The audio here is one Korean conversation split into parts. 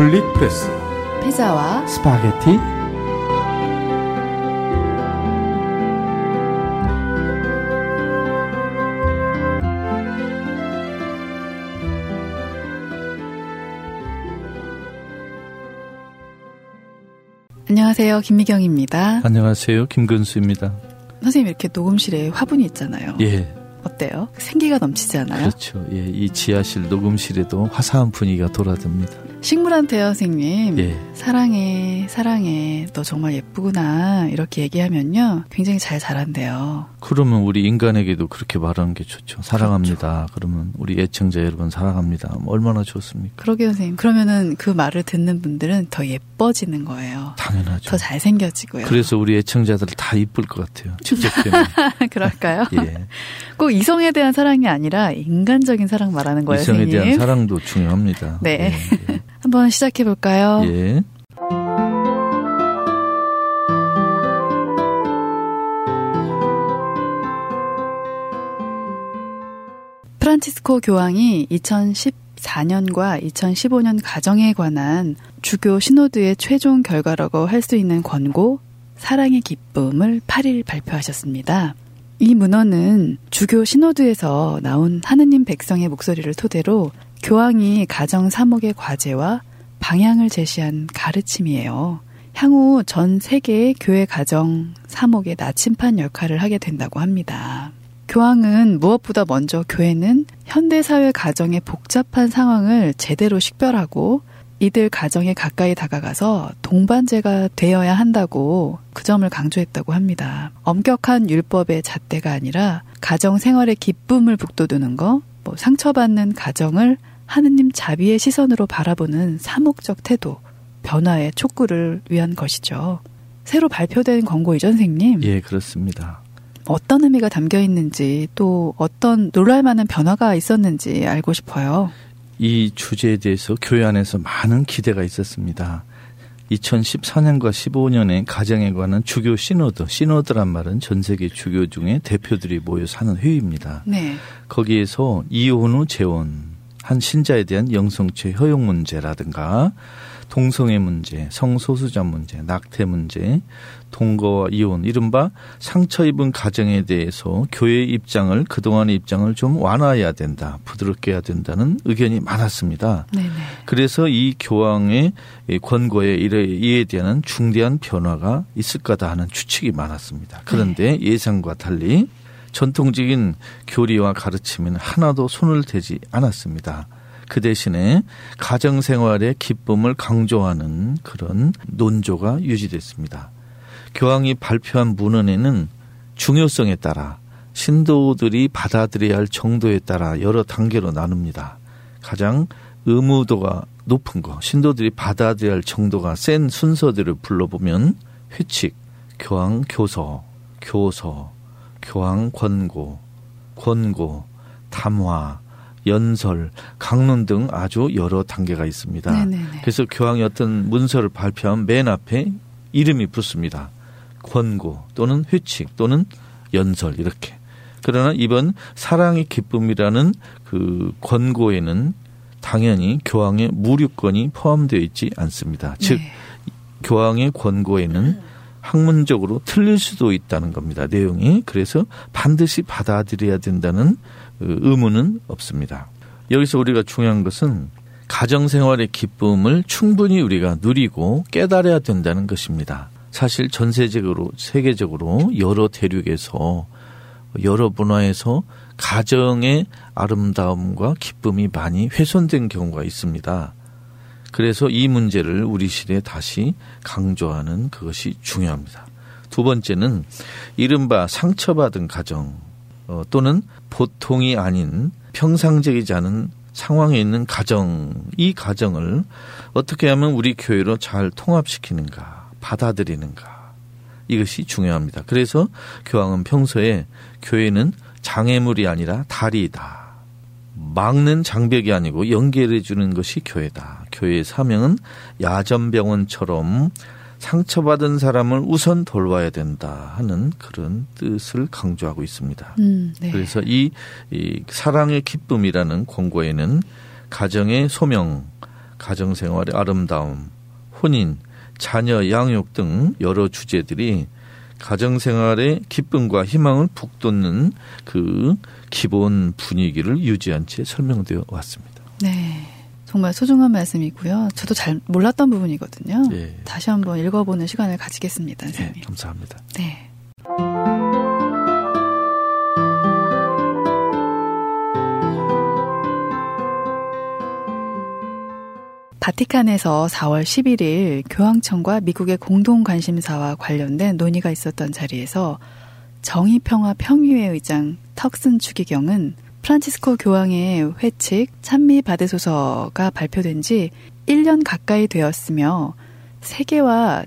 가톨릭 프레스 피자와 스파게티 안녕하세요. 김미경입니다. 안녕하세요. 김근수입니다. 선생님 이렇게 녹음실에 화분이 있잖아요. 예. 어때요? 생기가 넘치지 않아요? 그렇죠. 예. 이 지하실 녹음실에도 화사한 분위기가 돌아듭니다. 식물한테요, 선생님. 예. 사랑해, 사랑해. 너 정말 예쁘구나. 이렇게 얘기하면요. 굉장히 잘 자란대요. 그러면 우리 인간에게도 그렇게 말하는 게 좋죠. 사랑합니다. 그러면 우리 애청자 여러분 사랑합니다. 뭐 얼마나 좋습니까? 그러게요, 선생님. 그러면은 그 말을 듣는 분들은 더 예뻐지는 거예요. 당연하죠. 더 잘생겨지고요. 그래서 우리 애청자들 다 이쁠 것 같아요. 직접 때문에. 그럴까요? 예. 꼭 이성에 대한 사랑이 아니라 인간적인 사랑 말하는 거예요, 이성에 선생님. 대한 사랑도 중요합니다. 네. 예. 한번 시작해 볼까요? 예. 예. 프란치스코 교황이 2014년과 2015년 가정에 관한 주교 시노드의 최종 결과라고 할 수 있는 권고 사랑의 기쁨을 8일 발표하셨습니다. 이 문헌은 주교 시노드에서 나온 하느님 백성의 목소리를 토대로 교황이 가정 사목의 과제와 방향을 제시한 가르침이에요. 향후 전 세계의 교회 가정 사목의 나침판 역할을 하게 된다고 합니다. 교황은 무엇보다 먼저 교회는 현대사회 가정의 복잡한 상황을 제대로 식별하고 이들 가정에 가까이 다가가서 동반제가 되어야 한다고 그 점을 강조했다고 합니다. 엄격한 율법의 잣대가 아니라 가정 생활의 기쁨을 북돋우는 거, 뭐 상처받는 가정을 하느님 자비의 시선으로 바라보는 사목적 태도, 변화의 촉구를 위한 것이죠. 새로 발표된 권고이죠, 선생님. 예, 그렇습니다. 어떤 의미가 담겨 있는지 또 어떤 놀랄 만한 변화가 있었는지 알고 싶어요. 이 주제에 대해서 교회 안에서 많은 기대가 있었습니다. 2014년과 15년에 가정에 관한 주교 시노드, 시노드란 말은 전 세계 주교 중에 대표들이 모여서 하는 회의입니다. 네. 거기에서 이혼 후 재혼, 한 신자에 대한 영성체 허용 문제라든가 동성애 문제, 성소수자 문제, 낙태 문제, 동거와 이혼, 이른바 상처 입은 가정에 대해서 교회의 입장을 그동안의 입장을 좀 완화해야 된다, 부드럽게 해야 된다는 의견이 많았습니다. 네네. 그래서 이 교황의 이 권고에 이에 대한 중대한 변화가 있을 거다 하는 추측이 많았습니다. 그런데 예상과 달리 전통적인 교리와 가르침에는 하나도 손을 대지 않았습니다. 그 대신에 가정 생활의 기쁨을 강조하는 그런 논조가 유지됐습니다. 교황이 발표한 문헌에는 중요성에 따라 신도들이 받아들여야 할 정도에 따라 여러 단계로 나눕니다. 가장 의무도가 높은 거, 신도들이 받아들여야 할 정도가 센 순서들을 불러보면 회칙, 교황 교서, 교서, 교황 권고, 권고, 담화, 연설, 강론 등 아주 여러 단계가 있습니다. 네네네. 그래서 교황이 어떤 문서를 발표하면 맨 앞에 이름이 붙습니다. 권고 또는 회칙 또는 연설 이렇게. 그러나 이번 사랑의 기쁨이라는 그 권고에는 당연히 교황의 무류권이 포함되어 있지 않습니다. 즉 네. 교황의 권고에는 학문적으로 틀릴 수도 있다는 겁니다. 내용이 그래서 반드시 받아들여야 된다는 어, 의무는 없습니다. 여기서 우리가 중요한 것은 가정 생활의 기쁨을 충분히 우리가 누리고 깨달아야 된다는 것입니다. 사실 전 세계적으로 세계적으로 여러 대륙에서 여러 문화에서 가정의 아름다움과 기쁨이 많이 훼손된 경우가 있습니다. 그래서 이 문제를 우리 시대에 다시 강조하는 그것이 중요합니다. 두 번째는 이른바 상처받은 가정 어, 또는 보통이 아닌 평상적이지 않은 상황에 있는 가정 이 가정을 어떻게 하면 우리 교회로 잘 통합시키는가 받아들이는가 이것이 중요합니다. 그래서 교황은 평소에 교회는 장애물이 아니라 다리이다. 막는 장벽이 아니고 연결해 주는 것이 교회다. 교회의 사명은 야전병원처럼 상처받은 사람을 우선 돌봐야 된다 하는 그런 뜻을 강조하고 있습니다. 음, 네. 그래서 이, 이 사랑의 기쁨이라는 권고에는 가정의 소명, 가정 생활의 아름다움, 혼인, 자녀 양육 등 여러 주제들이 가정 생활의 기쁨과 희망을 북돋는 그 기본 분위기를 유지한 채 설명되어 왔습니다. 네. 정말 소중한 말씀이고요. 저도 잘 몰랐던 부분이거든요. 네. 다시 한번 읽어보는 시간을 가지겠습니다, 선생님. 네, 감사합니다. 네. 바티칸에서 4월 11일 교황청과 미국의 공동 관심사와 관련된 논의가 있었던 자리에서 정의평화 평의회 의장 턱슨 추기경은 프란치스코 교황의 회칙 찬미 받으소서가 발표된 지 1년 가까이 되었으며 세계와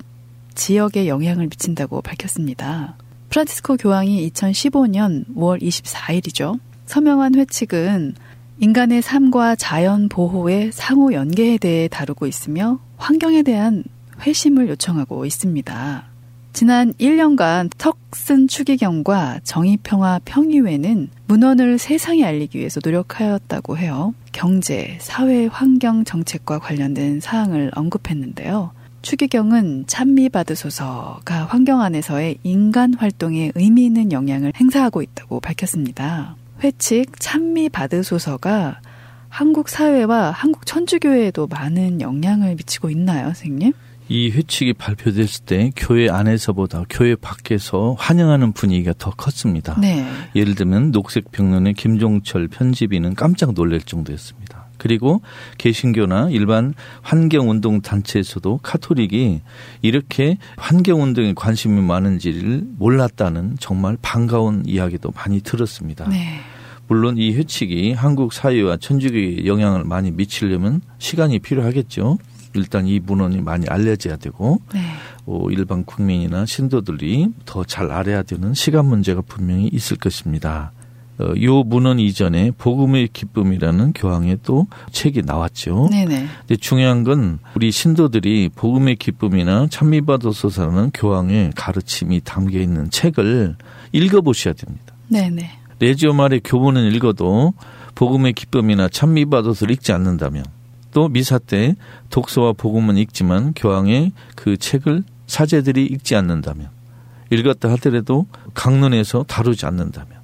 지역에 영향을 미친다고 밝혔습니다. 프란치스코 교황이 2015년 5월 24일이죠. 서명한 회칙은 인간의 삶과 자연 보호의 상호 연계에 대해 다루고 있으며 환경에 대한 회심을 요청하고 있습니다. 지난 1년간 턱슨 추기경과 정의평화 평의회는 문헌을 세상에 알리기 위해서 노력하였다고 해요. 경제, 사회, 환경 정책과 관련된 사항을 언급했는데요. 추기경은 찬미받으소서가 환경 안에서의 인간 활동에 의미 있는 영향을 행사하고 있다고 밝혔습니다. 회칙 찬미받으소서가 한국 사회와 한국 천주교회에도 많은 영향을 미치고 있나요, 선생님? 이 회칙이 발표됐을 때 교회 안에서보다 교회 밖에서 환영하는 분위기가 더 컸습니다. 네. 예를 들면 녹색 평론의 김종철 편집인은 깜짝 놀랄 정도였습니다. 그리고 개신교나 일반 환경운동 단체에서도 카톨릭이 이렇게 환경운동에 관심이 많은지를 몰랐다는 정말 반가운 이야기도 많이 들었습니다. 네. 물론 이 회칙이 한국 사회와 천주교에 영향을 많이 미치려면 시간이 필요하겠죠. 일단 이 문헌이 많이 알려져야 되고 네. 어, 일반 국민이나 신도들이 더 잘 알아야 되는 시간 문제가 분명히 있을 것입니다. 어, 요 문헌 이전에 복음의 기쁨이라는 교황의 또 책이 나왔죠. 네네. 근데 중요한 건 우리 신도들이 복음의 기쁨이나 찬미받아서라는 교황의 가르침이 담겨 있는 책을 읽어보셔야 됩니다. 네네. 레지오 말의 교본은 읽어도 복음의 기쁨이나 찬미받아서를 읽지 않는다면 또 미사 때 독서와 복음은 읽지만 교황의 그 책을 사제들이 읽지 않는다면 읽었다 하더라도 강론에서 다루지 않는다면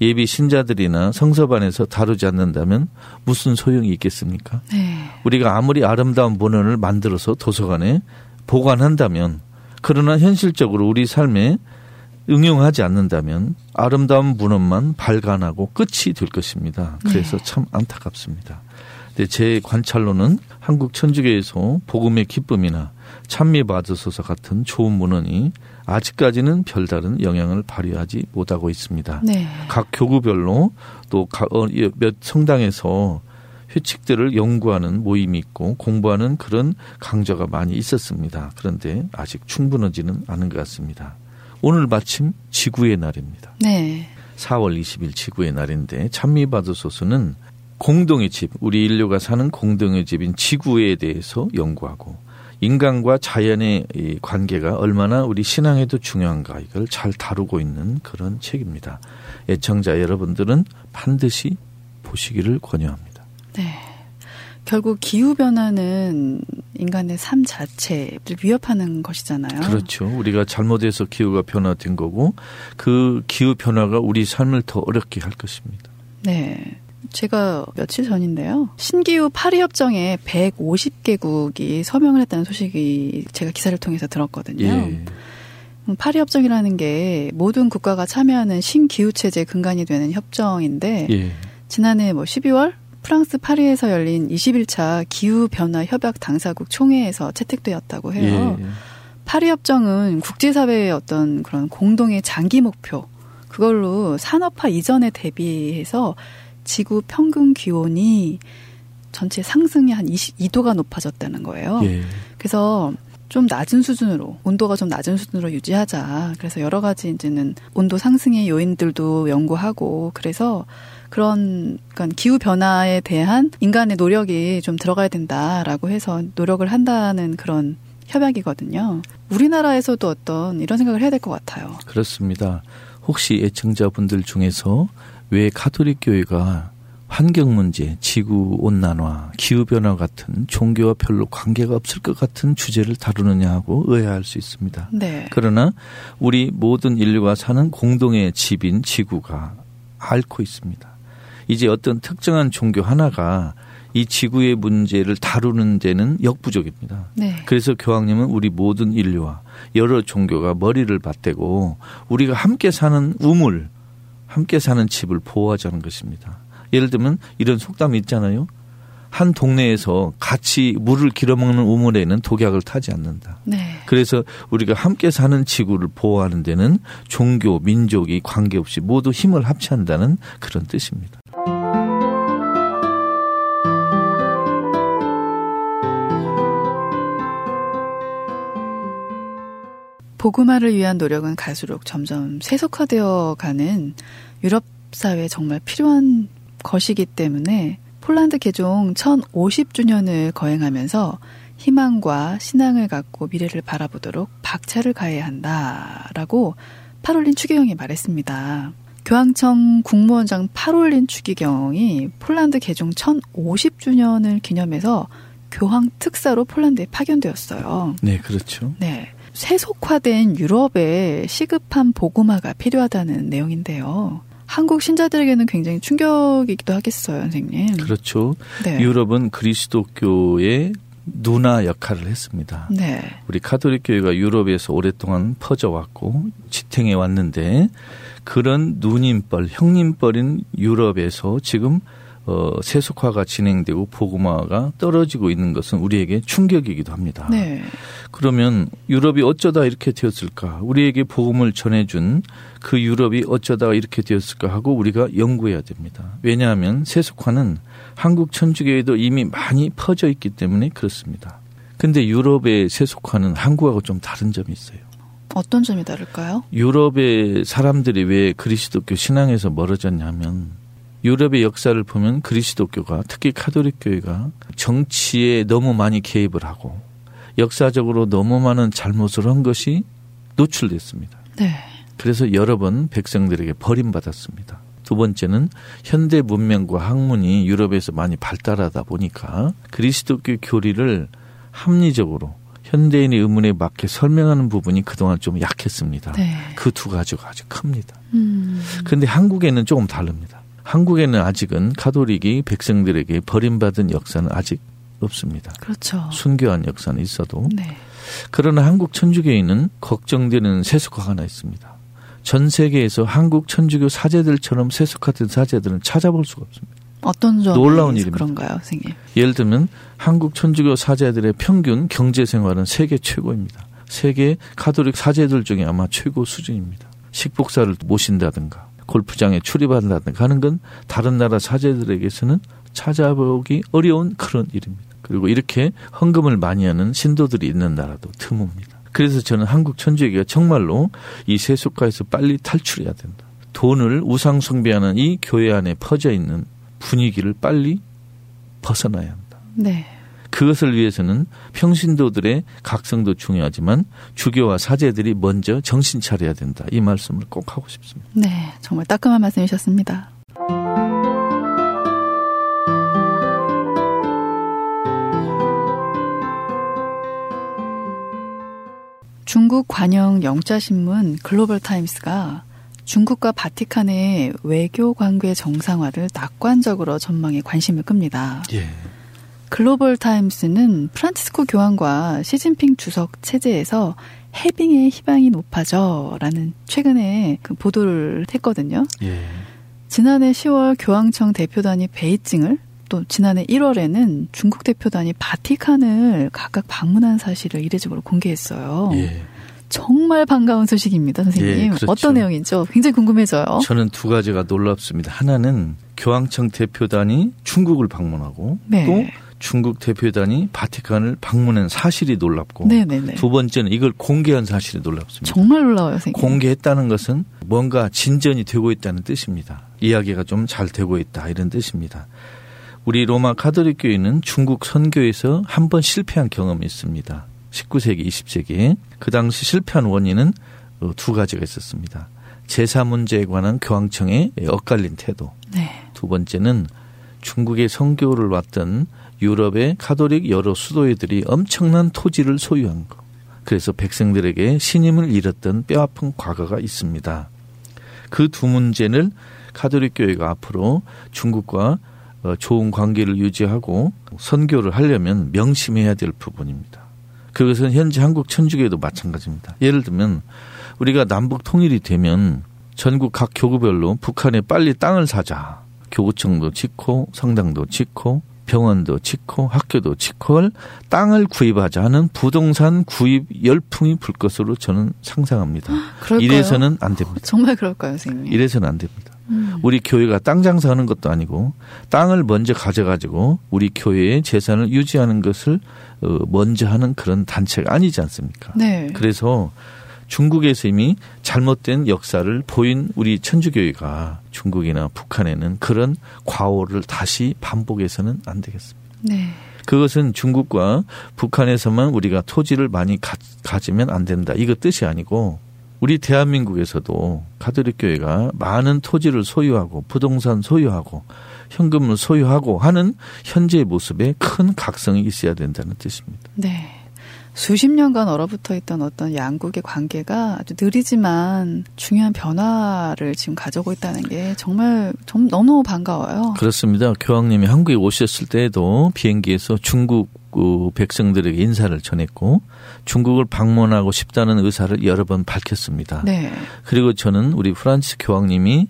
예비 신자들이나 성서반에서 다루지 않는다면 무슨 소용이 있겠습니까? 네. 우리가 아무리 아름다운 문헌을 만들어서 도서관에 보관한다면 그러나 현실적으로 우리 삶에 응용하지 않는다면 아름다운 문헌만 발간하고 끝이 될 것입니다. 그래서 네. 참 안타깝습니다. 근데 제 관찰로는 한국 천주교에서 복음의 기쁨이나 찬미 받으소서 같은 좋은 문헌이 아직까지는 별다른 영향을 발휘하지 못하고 있습니다. 네. 각 교구별로 또 어, 몇 성당에서 회칙들을 연구하는 모임이 있고 공부하는 그런 강좌가 많이 있었습니다. 그런데 아직 충분하지는 않은 것 같습니다. 오늘 마침 지구의 날입니다. 네. 4월 20일 지구의 날인데 찬미받으소서는 공동의 집, 우리 인류가 사는 공동의 집인 지구에 대해서 연구하고 인간과 자연의 이 관계가 얼마나 우리 신앙에도 중요한가 이걸 잘 다루고 있는 그런 책입니다. 애청자 여러분들은 반드시 보시기를 권유합니다. 네. 결국 기후 변화는 인간의 삶 자체를 위협하는 것이잖아요. 그렇죠. 우리가 잘못해서 기후가 변화된 거고 그 기후 변화가 우리 삶을 더 어렵게 할 것입니다. 네. 제가 며칠 전인데요. 신기후 파리 협정에 150개국이 서명을 했다는 소식이 제가 기사를 통해서 들었거든요. 예. 음, 파리 협정이라는 게 모든 국가가 참여하는 신기후 체제 근간이 되는 협정인데 예. 지난해 뭐 12월 프랑스 파리에서 열린 21차 기후 변화 협약 당사국 총회에서 채택되었다고 해요. 예. 파리 협정은 국제사회의 어떤 그런 공동의 장기 목표 그걸로 산업화 이전에 대비해서 지구 평균 기온이 전체 상승이 한 22도가 높아졌다는 거예요. 예. 그래서 좀 낮은 수준으로 온도가 좀 낮은 수준으로 유지하자. 그래서 여러 가지 이제는 온도 상승의 요인들도 연구하고 그래서 그런 그러니까 기후 변화에 대한 인간의 노력이 좀 들어가야 된다라고 해서 노력을 한다는 그런 협약이거든요. 우리나라에서도 어떤 이런 생각을 해야 될 것 같아요. 그렇습니다. 혹시 애청자분들 중에서 왜 카톨릭 교회가 환경 문제, 지구 온난화, 기후 변화 같은 종교와 별로 관계가 없을 것 같은 주제를 다루느냐 하고 의아할 수 있습니다. 네. 그러나 우리 모든 인류가 사는 공동의 집인 지구가 앓고 있습니다. 이제 어떤 특정한 종교 하나가 이 지구의 문제를 다루는 데는 역부족입니다. 네. 그래서 교황님은 우리 모든 인류와 여러 종교가 머리를 맞대고 우리가 함께 사는 우물, 함께 사는 집을 보호하자는 것입니다. 예를 들면 이런 속담이 있잖아요. 한 동네에서 같이 물을 길어먹는 우물에는 독약을 타지 않는다. 네. 그래서 우리가 함께 사는 지구를 보호하는 데는 종교, 민족이 관계없이 모두 힘을 합치한다는 그런 뜻입니다. 복음화를 위한 노력은 갈수록 점점 세속화되어 가는 유럽 사회에 정말 필요한 것이기 때문에 폴란드 개종 1050주년을 거행하면서 희망과 신앙을 갖고 미래를 바라보도록 박차를 가해야 한다라고 파롤린 추기경이 말했습니다. 교황청 국무원장 파롤린 추기경이 폴란드 개종 1050주년을 기념해서 교황 특사로 폴란드에 파견되었어요. 네, 그렇죠. 네. 세속화된 유럽에 시급한 복음화가 필요하다는 내용인데요. 한국 신자들에게는 굉장히 충격이기도 하겠어요, 선생님. 그렇죠. 네. 유럽은 그리스도교의 누나 역할을 했습니다. 네. 우리 카톨릭 교회가 유럽에서 오랫동안 퍼져왔고 지탱해 왔는데 그런 누님뻘, 형님뻘인 유럽에서 지금 어, 세속화가 진행되고 복음화가 떨어지고 있는 것은 우리에게 충격이기도 합니다. 네. 그러면 유럽이 어쩌다 이렇게 되었을까? 우리에게 복음을 전해준 그 유럽이 어쩌다 이렇게 되었을까 하고 우리가 연구해야 됩니다. 왜냐하면 세속화는 한국 천주교에도 이미 많이 퍼져 있기 때문에 그렇습니다. 근데 유럽의 세속화는 한국하고 좀 다른 점이 있어요. 어떤 점이 다를까요? 유럽의 사람들이 왜 그리스도교 신앙에서 멀어졌냐면 유럽의 역사를 보면 그리스도교가 특히 카톨릭 교회가 정치에 너무 많이 개입을 하고 역사적으로 너무 많은 잘못을 한 것이 노출됐습니다. 네. 그래서 여러 번 백성들에게 버림받았습니다. 두 번째는 현대 문명과 학문이 유럽에서 많이 발달하다 보니까 그리스도교 교리를 합리적으로 현대인의 의문에 맞게 설명하는 부분이 그동안 좀 약했습니다. 네. 그두 가지가 아주 큽니다. 음. 그런데 한국에는 조금 다릅니다. 한국에는 아직은 카톨릭이 백성들에게 버림받은 역사는 아직 없습니다. 그렇죠. 순교한 역사는 있어도 네. 그러나 한국 천주교에는 걱정되는 세속화가 하나 있습니다. 전 세계에서 한국 천주교 사제들처럼 세속화된 사제들은 찾아볼 수가 없습니다. 어떤 점이 놀라운 일입니다. 그런가요, 선생님? 예를 들면 한국 천주교 사제들의 평균 경제 생활은 세계 최고입니다. 세계 카톨릭 사제들 중에 아마 최고 수준입니다. 식복사를 모신다든가 골프장에 출입한다든가 하는 건 다른 나라 사제들에게서는 찾아보기 어려운 그런 일입니다. 그리고 이렇게 헌금을 많이 하는 신도들이 있는 나라도 드뭅니다. 그래서 저는 한국 천주교가 정말로 이 세속화에서 빨리 탈출해야 된다. 돈을 우상 숭배하는 이 교회 안에 퍼져 있는 분위기를 빨리 벗어나야 한다. 네. 그것을 위해서는 평신도들의 각성도 중요하지만 주교와 사제들이 먼저 정신 차려야 된다. 이 말씀을 꼭 하고 싶습니다. 네. 정말 따끔한 말씀이셨습니다. 중국 관영 영자신문 글로벌 타임스가 중국과 바티칸의 외교 관계 정상화를 낙관적으로 전망해 관심을 끕니다. 예. 글로벌 타임스는 프란치스코 교황과 시진핑 주석 체제에서 해빙의 희망이 높아졌다는 최근에 그 보도를 했거든요. 예. 지난해 10월 교황청 대표단이 베이징을 또 지난해 1월에는 중국 대표단이 바티칸을 각각 방문한 사실을 이례적으로 공개했어요. 예. 정말 반가운 소식입니다, 선생님. 예, 그렇죠. 어떤 내용인죠? 굉장히 궁금해져요. 저는 두 가지가 놀랍습니다. 하나는 교황청 대표단이 중국을 방문하고 네. 또 중국 대표단이 바티칸을 방문한 사실이 놀랍고 네네네. 두 번째는 이걸 공개한 사실이 놀랍습니다. 정말 놀라워요, 선생님. 공개했다는 것은 뭔가 진전이 되고 있다는 뜻입니다. 이야기가 좀 잘 되고 있다 이런 뜻입니다. 우리 로마 카톨릭 교회는 중국 선교에서 한 번 실패한 경험이 있습니다. 19세기, 20세기에 그 당시 실패한 원인은 어, 두 가지가 있었습니다. 제사 문제에 관한 교황청의 엇갈린 태도. 네. 두 번째는 중국의 선교를 왔던 유럽의 카톨릭 여러 수도회들이 엄청난 토지를 소유한 거. 그래서 백성들에게 신임을 잃었던 뼈아픈 과거가 있습니다. 그 두 문제를 카톨릭 교회가 앞으로 중국과 어, 좋은 관계를 유지하고 선교를 하려면 명심해야 될 부분입니다. 그것은 현재 한국 천주교에도 마찬가지입니다. 예를 들면 우리가 남북 통일이 되면 전국 각 교구별로 북한에 빨리 땅을 사자. 교구청도 짓고 성당도 짓고 병원도 짓고 학교도 짓고 땅을 구입하자 하는 부동산 구입 열풍이 불 것으로 저는 상상합니다. 그럴까요? 이래서는 안 됩니다. 정말 그럴까요, 선생님? 이래서는 안 됩니다. 음. 우리 교회가 땅 장사하는 것도 아니고 땅을 먼저 가져가지고 우리 교회의 재산을 유지하는 것을 어, 먼저 하는 그런 단체가 아니지 않습니까? 네. 그래서 중국에서 이미 잘못된 역사를 보인 우리 천주교회가 중국이나 북한에는 그런 과오를 다시 반복해서는 안 되겠습니다. 네. 그것은 중국과 북한에서만 우리가 토지를 많이 가, 가지면 안 된다. 이거 뜻이 아니고 우리 대한민국에서도 가톨릭 교회가 많은 토지를 소유하고 부동산 소유하고 현금을 소유하고 하는 현재의 모습에 큰 각성이 있어야 된다는 뜻입니다. 네. 수십 년간 얼어붙어 있던 어떤 양국의 관계가 아주 느리지만 중요한 변화를 지금 가져오고 있다는 게 정말 좀 너무 반가워요. 그렇습니다. 교황님이 한국에 오셨을 때에도 비행기에서 중국 그 백성들에게 인사를 전했고 중국을 방문하고 싶다는 의사를 여러 번 밝혔습니다. 네. 그리고 저는 우리 프란치스코 교황님이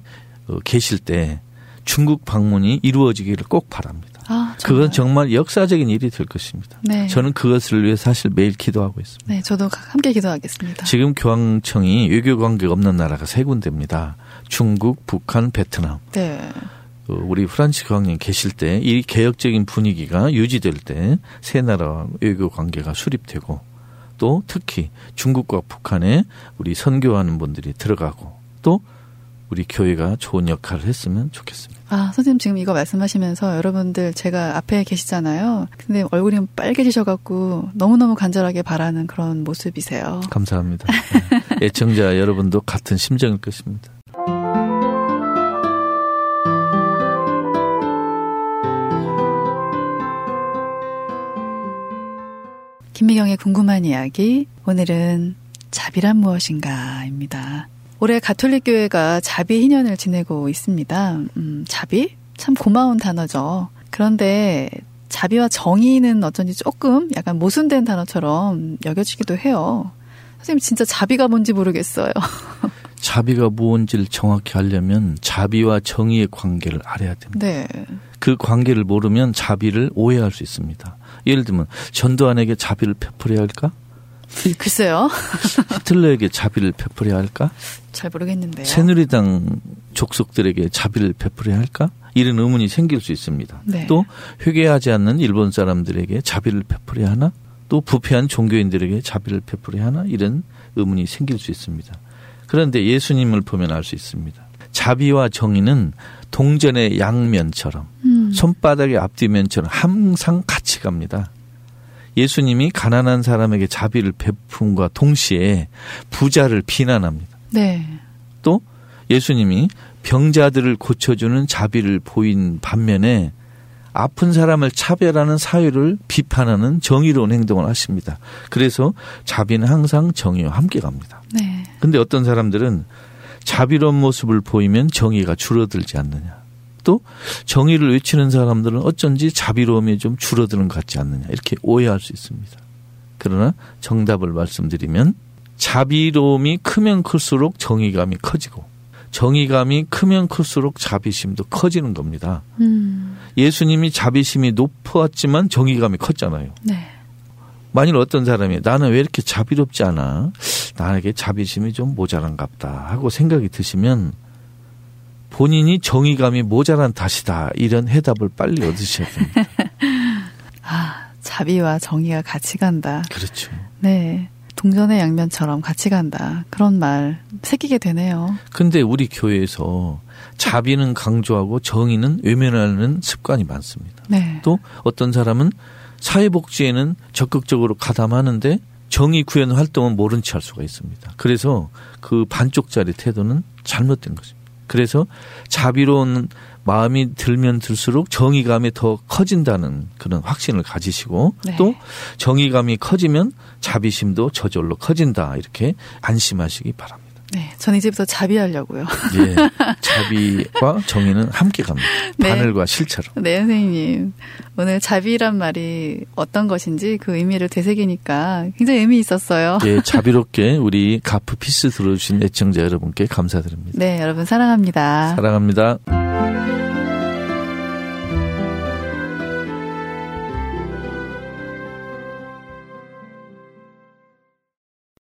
어, 계실 때 중국 방문이 이루어지기를 꼭 바랍니다. 아, 그건 정말 역사적인 일이 될 것입니다. 네. 저는 그것을 위해 사실 매일 기도하고 있습니다. 네, 저도 함께 기도하겠습니다. 지금 교황청이 외교 관계가 없는 나라가 세 군데입니다. 중국, 북한, 베트남. 네. 어, 우리 프란치스코 교황님 계실 때 이 개혁적인 분위기가 유지될 때 세 나라 외교 관계가 수립되고 또 특히 중국과 북한에 우리 선교하는 분들이 들어가고 또 우리 교회가 좋은 역할을 했으면 좋겠습니다. 아, 선생님 지금 이거 말씀하시면서 여러분들 제가 앞에 계시잖아요. 근데 얼굴이 빨개지셔갖고 너무너무 간절하게 바라는 그런 모습이세요. 감사합니다. 네. 애청자 여러분도 같은 심정일 것입니다. 김미경의 궁금한 이야기. 오늘은 자비란 무엇인가입니다. 올해 가톨릭 교회가 자비 희년을 지내고 있습니다. 음, 자비? 참 고마운 단어죠. 그런데 자비와 정의는 어쩐지 조금 약간 모순된 단어처럼 여겨지기도 해요. 선생님 진짜 자비가 뭔지 모르겠어요. 자비가 무엇인지를 정확히 알려면 자비와 정의의 관계를 알아야 됩니다. 네. 그 관계를 모르면 자비를 오해할 수 있습니다. 예를 들면 전두환에게 자비를 베풀어야 할까? 글쎄요. 히틀러에게 자비를 베풀어야 할까? 잘 모르겠는데요. 새누리당 족속들에게 자비를 베풀어야 할까? 이런 의문이 생길 수 있습니다. 네. 또 회개하지 않는 일본 사람들에게 자비를 베풀어야 하나? 또 부패한 종교인들에게 자비를 베풀어야 하나? 이런 의문이 생길 수 있습니다. 그런데 예수님을 보면 알 수 있습니다. 자비와 정의는 동전의 양면처럼 음. 손바닥의 앞뒤면처럼 항상 같이 갑니다. 예수님이 가난한 사람에게 자비를 베품과 동시에 부자를 비난합니다. 네. 또 예수님이 병자들을 고쳐주는 자비를 보인 반면에 아픈 사람을 차별하는 사회를 비판하는 정의로운 행동을 하십니다. 그래서 자비는 항상 정의와 함께 갑니다. 네. 근데 어떤 사람들은 자비로운 모습을 보이면 정의가 줄어들지 않느냐. 또 정의를 외치는 사람들은 어쩐지 자비로움이 좀 줄어드는 것 같지 않느냐. 이렇게 오해할 수 있습니다. 그러나 정답을 말씀드리면 자비로움이 크면 클수록 정의감이 커지고 정의감이 크면 클수록 자비심도 커지는 겁니다. 음. 예수님이 자비심이 높았지만 정의감이 컸잖아요. 네. 만일 어떤 사람이 나는 왜 이렇게 자비롭지 않아? 나에게 자비심이 좀 모자란갑다 하고 생각이 드시면 본인이 정의감이 모자란 탓이다 이런 해답을 빨리 얻으셔야 됩니다. 아, 자비와 정의가 같이 간다. 그렇죠. 네. 동전의 양면처럼 같이 간다. 그런 말 새기게 되네요. 근데 우리 교회에서 자비는 강조하고 정의는 외면하는 습관이 많습니다. 네. 또 어떤 사람은 사회복지에는 적극적으로 가담하는데 정의 구현 활동은 모른 채 할 수가 있습니다. 그래서 그 반쪽짜리 태도는 잘못된 것입니다. 그래서 자비로운 마음이 들면 들수록 정의감이 더 커진다는 그런 확신을 가지시고 네. 또 정의감이 커지면 자비심도 저절로 커진다 이렇게 안심하시기 바랍니다. 네, 전 이제부터 자비하려고요. 예, 자비와 정의는 함께 갑니다. 네. 바늘과 실처럼. 네, 선생님. 오늘 자비란 말이 어떤 것인지 그 의미를 되새기니까 굉장히 의미 있었어요. 예, 자비롭게 우리 가프 피스 들어주신 애청자 여러분께 감사드립니다. 네, 여러분 사랑합니다. 사랑합니다.